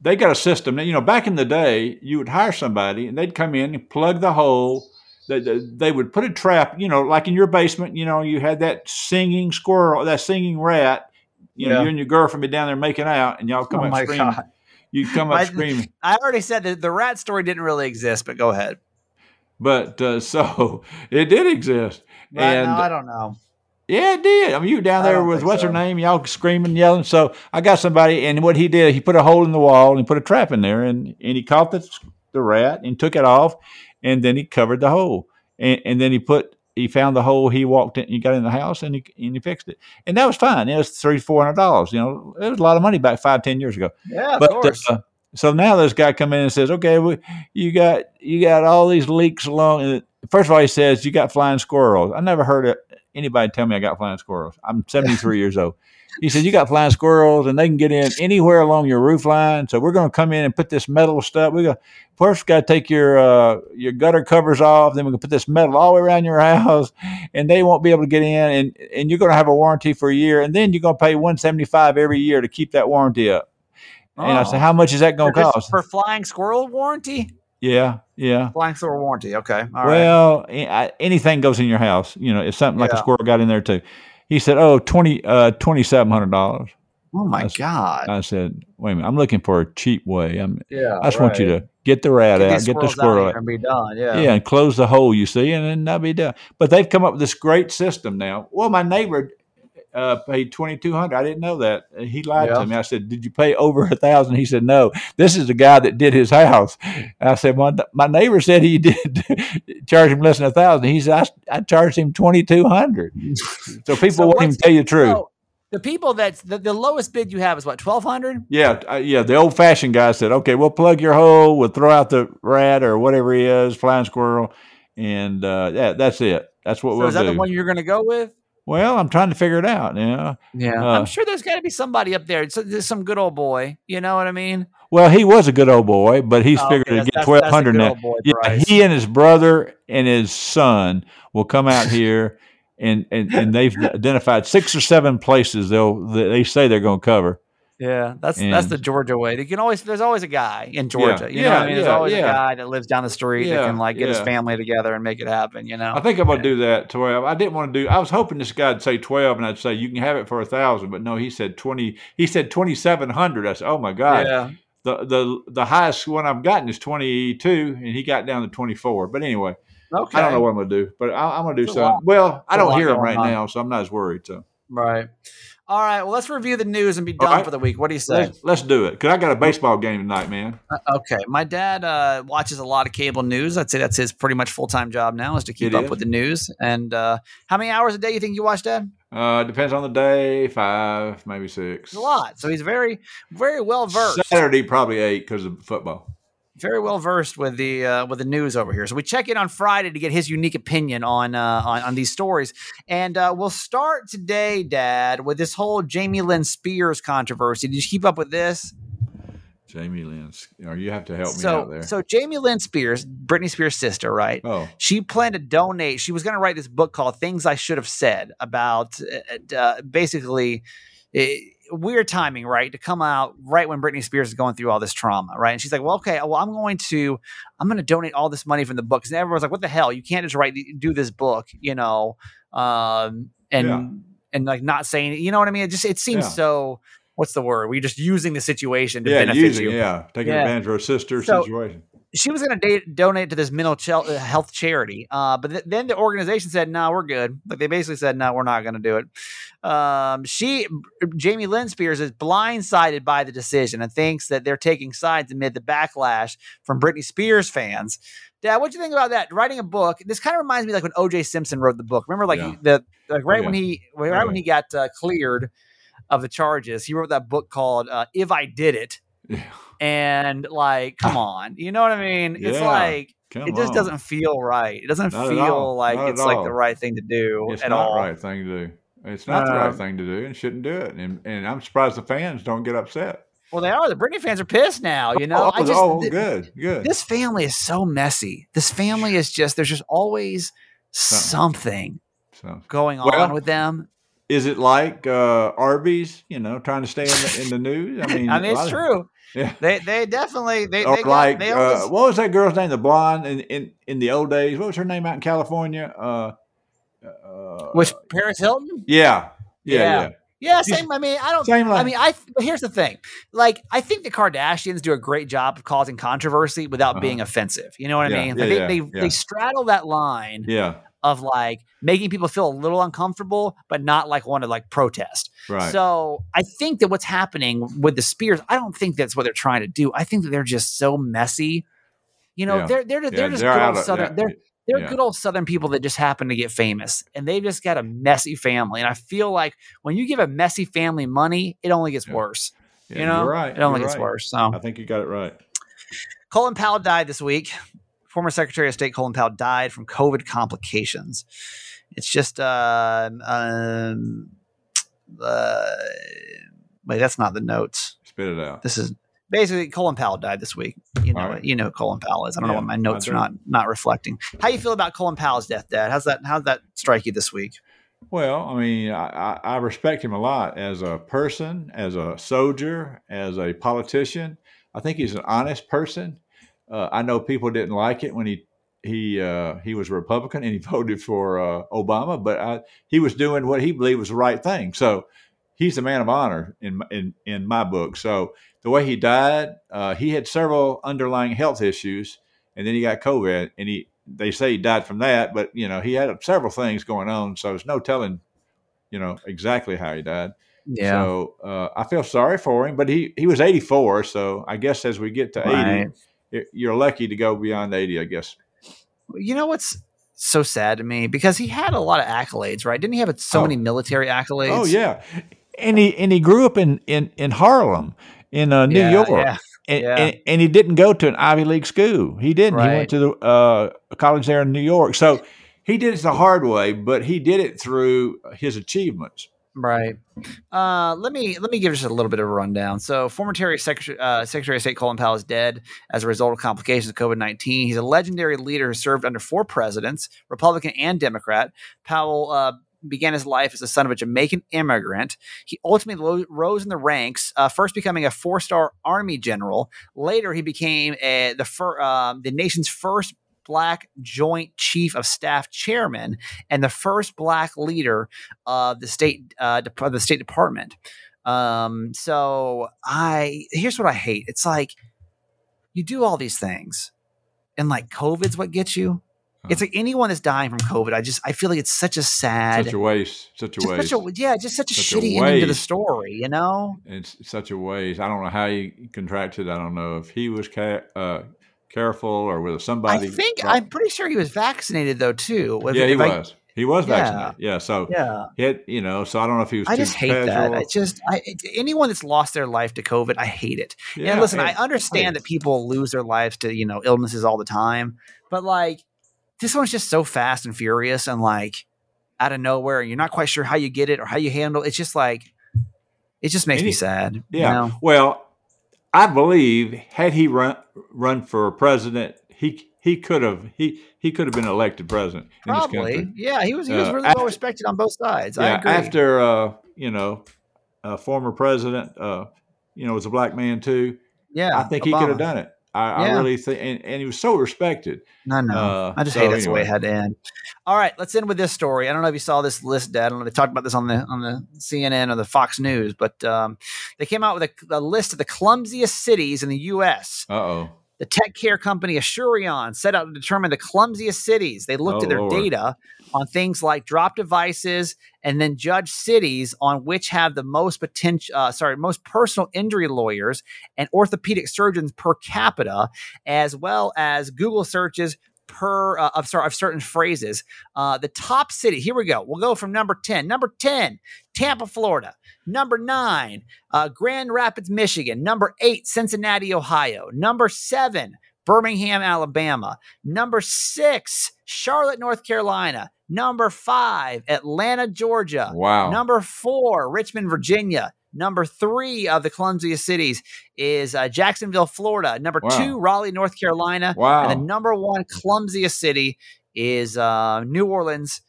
they got a system. You know, back in the day, you would hire somebody and they'd come in and plug the hole. They, they would put a trap, you know, like in your basement, you know, you had that singing squirrel, that singing rat. You know, yeah. you and your girlfriend be down there making out, and y'all come oh up screaming. God. You come up screaming. I already said that the rat story didn't really exist, but go ahead. But uh, so it did exist, and I don't know. Yeah, it did. I mean, you were down there with what's so. her name, y'all screaming, yelling. So I got somebody, and what he did, he put a hole in the wall and put a trap in there, and, and he caught the, the rat and took it off, and then he covered the hole, and, and then he put he found the hole. He walked in, he got in the house, and he and he fixed it, and that was fine. It was three four hundred dollars. You know, it was a lot of money back five ten years ago. Yeah, but, of course. Uh, so now this guy come in and says, "Okay, we, you got you got all these leaks along." And first of all, he says you got flying squirrels. I never heard anybody tell me I got flying squirrels. I'm 73 years old. He said, You got flying squirrels and they can get in anywhere along your roof line. So we're going to come in and put this metal stuff. We're going to first got to take your uh, your gutter covers off. Then we're going to put this metal all the way around your house and they won't be able to get in. And, and you're going to have a warranty for a year. And then you're going to pay 175 every year to keep that warranty up. Oh. And I said, oh. How much is that going to cost? For flying squirrel warranty? Yeah, yeah. Flying squirrel warranty. Okay. All well, right. anything goes in your house. You know, if something like yeah. a squirrel got in there too. He said, "Oh, twenty, uh, twenty seven hundred dollars." Oh my I, god! I said, "Wait a minute, I'm looking for a cheap way. I'm, yeah, I just right. want you to get the rat get out, get the squirrel out, and be done. Yeah, yeah, and close the hole. You see, and then that'll be done. But they've come up with this great system now. Well, my neighbor uh, paid twenty two hundred. I didn't know that. He lied yeah. to me. I said, "Did you pay over a thousand? He said, "No." This is the guy that did his house. I said, "My my neighbor said he did charge him less than a thousand. He said, "I, I charged him twenty two hundred. So people so won't even tell you the truth. So the people that's the, the lowest bid you have is what twelve hundred. Yeah, uh, yeah. The old fashioned guy said, "Okay, we'll plug your hole. We'll throw out the rat or whatever he is, flying squirrel, and uh, yeah, that's it. That's what so we'll is that do. the one you're going to go with? Well, I'm trying to figure it out. You know? Yeah, uh, I'm sure there's got to be somebody up there. There's some good old boy. You know what I mean? Well, he was a good old boy, but he's oh, figured okay, to get twelve hundred now. yeah, he and his brother and his son will come out here, and, and, and they've identified six or seven places they'll they say they're going to cover. Yeah, that's and, that's the Georgia way. They can always there's always a guy in Georgia. Yeah, you know yeah, I mean? There's yeah, always a guy that lives down the street that can like get his family together and make it happen. You know. I think I'm gonna do that. Twelve. I didn't want to do. I was hoping this guy'd say twelve, and I'd say you can have it for a thousand. But no, he said twenty. He said twenty seven hundred. I said, oh my god. Yeah. The the the highest one I've gotten is twenty two, and he got down to twenty four. But anyway. Okay. I don't know what I'm gonna do, but I, am gonna do something. Well, I don't hear him right on. now, so I'm not as worried. So. Right. All right. Well, let's review the news and be done right. for the week. What do you say? Let's, let's do it. Because I got a baseball game tonight, man. Uh, okay. My dad uh, watches a lot of cable news. I'd say that's his pretty much full time job now is to keep it up is. with the news. And uh, how many hours a day you think you watch, Dad? Uh, depends on the day. Five, maybe six. It's a lot. So he's very, very well versed. Saturday, probably eight because of football very well versed with the uh, with the news over here. So we check in on Friday to get his unique opinion on uh, on, on, these stories, and uh, we'll start today, Dad, with this whole Jamie Lynn Spears controversy. Did you keep up with this? Jamie Lynn, or you have to help so, me out there. So Jamie Lynn Spears, Britney Spears' sister, right? Oh, she planned to donate. She was going to write this book called "Things I Should Have Said" about uh, uh, basically. It, weird timing, right? To come out right when Britney Spears is going through all this trauma, right? And she's like, "Well, okay, well, I'm going to, I'm going to donate all this money from the book." And everyone's like, "What the hell? You can't just write, do this book, you know?" Um, and yeah. and like not saying, you know what I mean? It just it seems yeah. so. What's the word? We're just using the situation to yeah, benefit using, you. Yeah, taking advantage of her sister so, situation she was going to donate to this mental ch- uh, health charity, uh, but th- then the organization said, "No, we're good." Like they basically said, "No, we're not going to do it." Um, she, Jamie Lynn Spears, is blindsided by the decision and thinks that they're taking sides amid the backlash from Britney Spears fans. Dad, what do you think about that? Writing a book. This kind of reminds me like when O.J. Simpson wrote the book. Remember, like yeah. the like right oh, yeah. when he right oh, when he got uh, cleared of the charges, he wrote that book called uh, "If I Did It." Yeah and like come on you know what i mean yeah, it's like it just on. doesn't feel right it doesn't not feel like not it's like the right thing to do it's at not all. the right thing to do it's not the right thing to do and shouldn't do it and, and i'm surprised the fans don't get upset well, they are. The Britney fans are pissed now. You know, oh, I just, oh good, good. This family is so messy. This family is just there's just always something, something going well, on with them is it like uh, Arby's? You know, trying to stay in the, in the news. I mean, I mean, it's true. Of, yeah, they they definitely they, or they like got, they uh, always, what was that girl's name? The blonde in, in in the old days. What was her name out in California? Uh, uh, With Paris Hilton? Yeah, yeah, yeah. yeah. Yeah, same. I mean, I don't. Same I mean, I. But here's the thing. Like, I think the Kardashians do a great job of causing controversy without uh-huh. being offensive. You know what yeah, I mean? Yeah, like yeah, they they, they straddle that line. Yeah of like making people feel a little uncomfortable, but not like want to like protest. Right. So I think that what's happening with the Spears, I don't think that's what they're trying to do. I think that they're just so messy. You know, yeah. they're they're they're yeah, just they're good old of, southern. Yeah. They're they're good old southern people that just happen to get famous, and they've just got a messy family. And I feel like when you give a messy family money, it only gets worse. you know, right. It only you're gets right. worse. So I think you got it right. Colin Powell died this week former Secretary of State Colin Powell died from COVID complications. It's just, uh, um, uh, wait, that's not the notes. Spit it out. This is basically Colin Powell died this week. You know, right. you know who Colin Powell is. I don't yeah, know what my notes are not not reflecting. How you feel about Colin Powell's death, Dad? How's that? How's that strike you this week? Well, I mean, I, I respect him a lot as a person, as a soldier, as a politician. I think he's an honest person. Uh, I know people didn't like it when he he uh, he was a Republican and he voted for uh, Obama, but I, he was doing what he believed was the right thing. So he's a man of honor in in in my book. So the way he died, uh, he had several underlying health issues, and then he got COVID, and he they say he died from that, but you know he had several things going on, so there's no telling, you know, exactly how he died. Yeah. So uh, I feel sorry for him, but he he was 84, so I guess as we get to right. 80 you're lucky to go beyond 80, I guess. You know what's so sad to me because he had a lot of accolades, right? Didn't he have so oh. many military accolades? Oh yeah, and he and he grew up in in in Harlem, in uh, New yeah, York. Yeah. And, yeah. and, and, he didn't go to an Ivy League school. He didn't. Right. He went to the uh, college there in New York. So he did it the hard way, but he did it through his achievements. Right. Uh, let me let me give just a little bit of a rundown. So, former Secretary, uh, Secretary of State Colin Powell is dead as a result of complications of COVID nineteen. He's a legendary leader who served under four presidents, Republican and Democrat. Powell uh, began his life as the son of a Jamaican immigrant. He ultimately lo- rose in the ranks, uh, first becoming a four-star Army general. Later, he became a, the fir- um, the nation's first black Joint Chief of Staff chairman and the first black leader of the state uh, of the State Department. Um, so I here's what I hate. It's like you do all these things, and like COVID's what gets you. It's like anyone that's dying from COVID. I just I feel like it's such a sad, such a waste, such a waste. Such a, yeah, just such a such shitty a ending to the story. You know, it's such a waste. I don't know how he contracted. I don't know if he was ca- uh, careful or with somebody. I think I'm pretty sure he was vaccinated though too. yeah, he was. He was vaccinated. Yeah. yeah. So yeah, he had, you know. So I don't know if he was. I just hate that. I just I, anyone that's lost their life to COVID, I hate it. Yeah, and listen, I understand that people lose their lives to you know illnesses all the time, but like this one's just so fast and furious and like out of nowhere, and you're not quite sure how you get it or how you handle. It. It's just like it just makes me sad. Yeah. You know? Well, I believe had he run run for president, he he could have he he could have been elected president. Probably, yeah. He was he was uh, really uh, well respected on both sides. Yeah, after uh, you know uh, former president, uh, you know, was a black man too. Yeah, I think Obama. he could have done it. I, yeah. I really think, and, and, he was so respected. I know. Uh, I just so hate that's anyway. the way it had to end. All right, let's end with this story. I don't know if you saw this list, Dad. I don't know. They talked about this on the on the CNN or the Fox News, but um, they came out with a, a, list of the clumsiest cities in the U.S. Uh oh. The tech care company Asurion set out to determine the clumsiest cities. They looked oh, at their Lord. data on things like drop devices and then judge cities on which have the most potential uh, sorry most personal injury lawyers and orthopedic surgeons per capita as well as google searches per uh, of, of certain phrases uh, the top city here we go we'll go from number 10 number 10 tampa florida number 9 uh, grand rapids michigan number 8 cincinnati ohio number 7 Birmingham, Alabama. Number six, Charlotte, North Carolina. Number five, Atlanta, Georgia. Wow. Number four, Richmond, Virginia. Number three of the clumsiest cities is uh, Jacksonville, Florida. Number wow. two, Raleigh, North Carolina. Wow. And the number one clumsiest city is uh, New Orleans.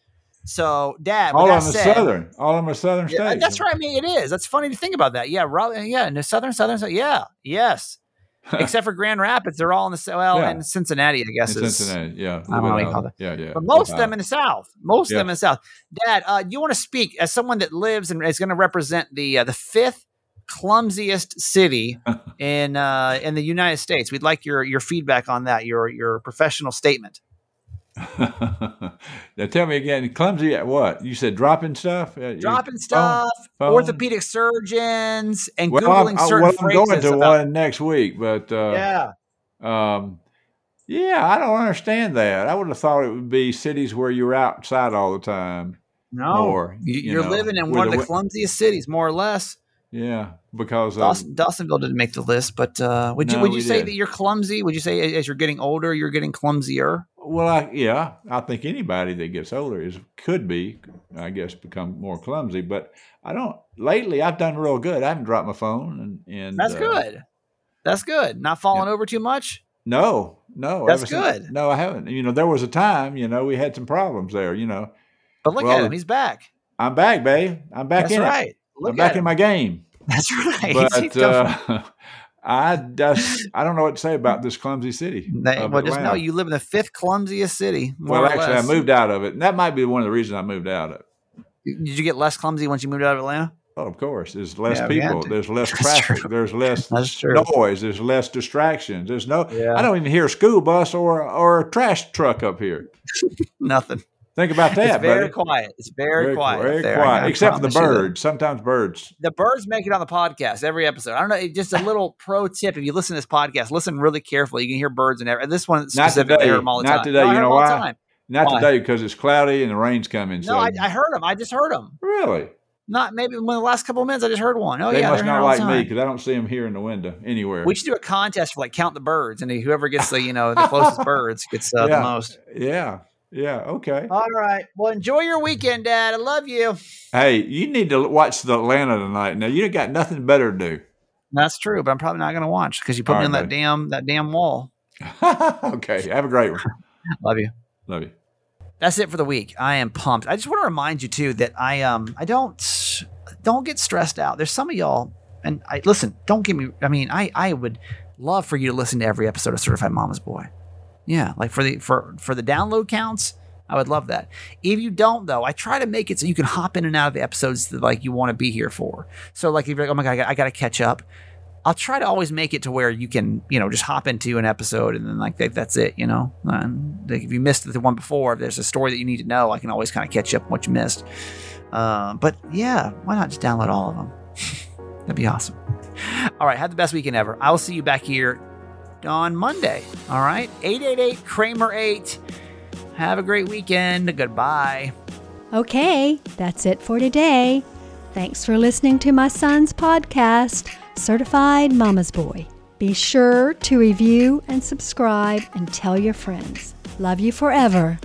So, Dad, all of them said, southern, all them are southern states. Yeah, that's right. I mean, it is. That's funny to think about that. Yeah, Raleigh. Yeah, the southern, southern. Yeah, yes. except for Grand Rapids. They're all in the well, yeah. in Cincinnati, I guess. In Cincinnati, yeah. I don't know what you call it. Yeah, yeah. But most of them in the South. Most yeah. of them in the South. Dad, uh, you want to speak as someone that lives and is going to represent the uh, the fifth clumsiest city in uh, in the United States. We'd like your your feedback on that. Your your professional statement. now tell me again, clumsy at what? You said dropping stuff? Uh, dropping stuff, phone, orthopedic surgeons, and well, Googling I'm, certain well, I'm going to about, one next week, but uh, yeah. Um, yeah, I don't understand that. I would have thought it would be cities where you're outside all the time. No, more, you, are living in one of the clumsiest cities, more or less. Yeah, because Dawson, Dawsonville didn't make the list, but uh, would you no, would you say did. that you're clumsy? Would you say as you're getting older, you're getting clumsier? Well, I, yeah, I think anybody that gets older is could be, I guess, become more clumsy. But I don't. Lately, I've done real good. I haven't dropped my phone, and, and that's uh, good. That's good. Not falling yeah. over too much. No, no, that's good. Since, no, I haven't. You know, there was a time. You know, we had some problems there. You know, but look well, at him. He's back. I'm back, babe. I'm back that's in right. it. Look I'm back him. in my game. That's right. But uh, I just I don't know what to say about this clumsy city. They, well, just know you live in the fifth clumsiest city. Well, actually. I moved out of it, and that might be one of the reasons I moved out of it. Did you get less clumsy once you moved out of Atlanta? Oh, of course. There's less yeah, people. There's less traffic. There's less noise. There's less distractions. There's no. Yeah. I don't even hear a school bus or or a trash truck up here. Nothing. Think about that. It's very buddy. quiet. It's very, very quiet. Very there. quiet, except for the birds. Sometimes birds. The birds make it on the podcast every episode. I don't know. Just a little pro tip: if you listen to this podcast, listen really carefully. You can hear birds and every. This one specifically, not today. them all the not time. today. No, you know why? Not why? today because it's cloudy and the rain's coming. No. I, I, heard them. I just heard them. Really? Not maybe in the last couple of minutes. I just heard one. Oh they yeah, must not like me because I don't see them here in the window anywhere. We should do a contest for like count the birds, and whoever gets the you know the closest birds gets uh, yeah. the most. Yeah. Yeah. Okay. All right. Well, enjoy your weekend, Dad. I love you. Hey, you need to watch the Atlanta tonight. Now you got nothing better to do. That's true, but I'm probably not going to watch because you put All me right, on that buddy. damn that damn wall. okay. Have a great one. love you. Love you. That's it for the week. I am pumped. I just want to remind you too that I um I don't don't get stressed out. There's some of y'all, and I listen. Don't get me. I mean, I I would love for you to listen to every episode of Certified Mama's Boy. Yeah, like for the for for the download counts, I would love that. If you don't though, I try to make it so you can hop in and out of the episodes that like you want to be here for. So like if you're like, oh my god, I got to catch up. I'll try to always make it to where you can, you know, just hop into an episode and then like that, that's it, you know. And like if you missed the one before, if there's a story that you need to know, I can always kind of catch up on what you missed. Uh, but yeah, why not just download all of them? That'd be awesome. All right, have the best weekend ever. I will see you back here on Monday. All right. 888 Kramer 8. Have a great weekend. Goodbye. Okay, that's it for today. Thanks for listening to my son's podcast, Certified Mama's Boy. Be sure to review and subscribe and tell your friends. Love you forever.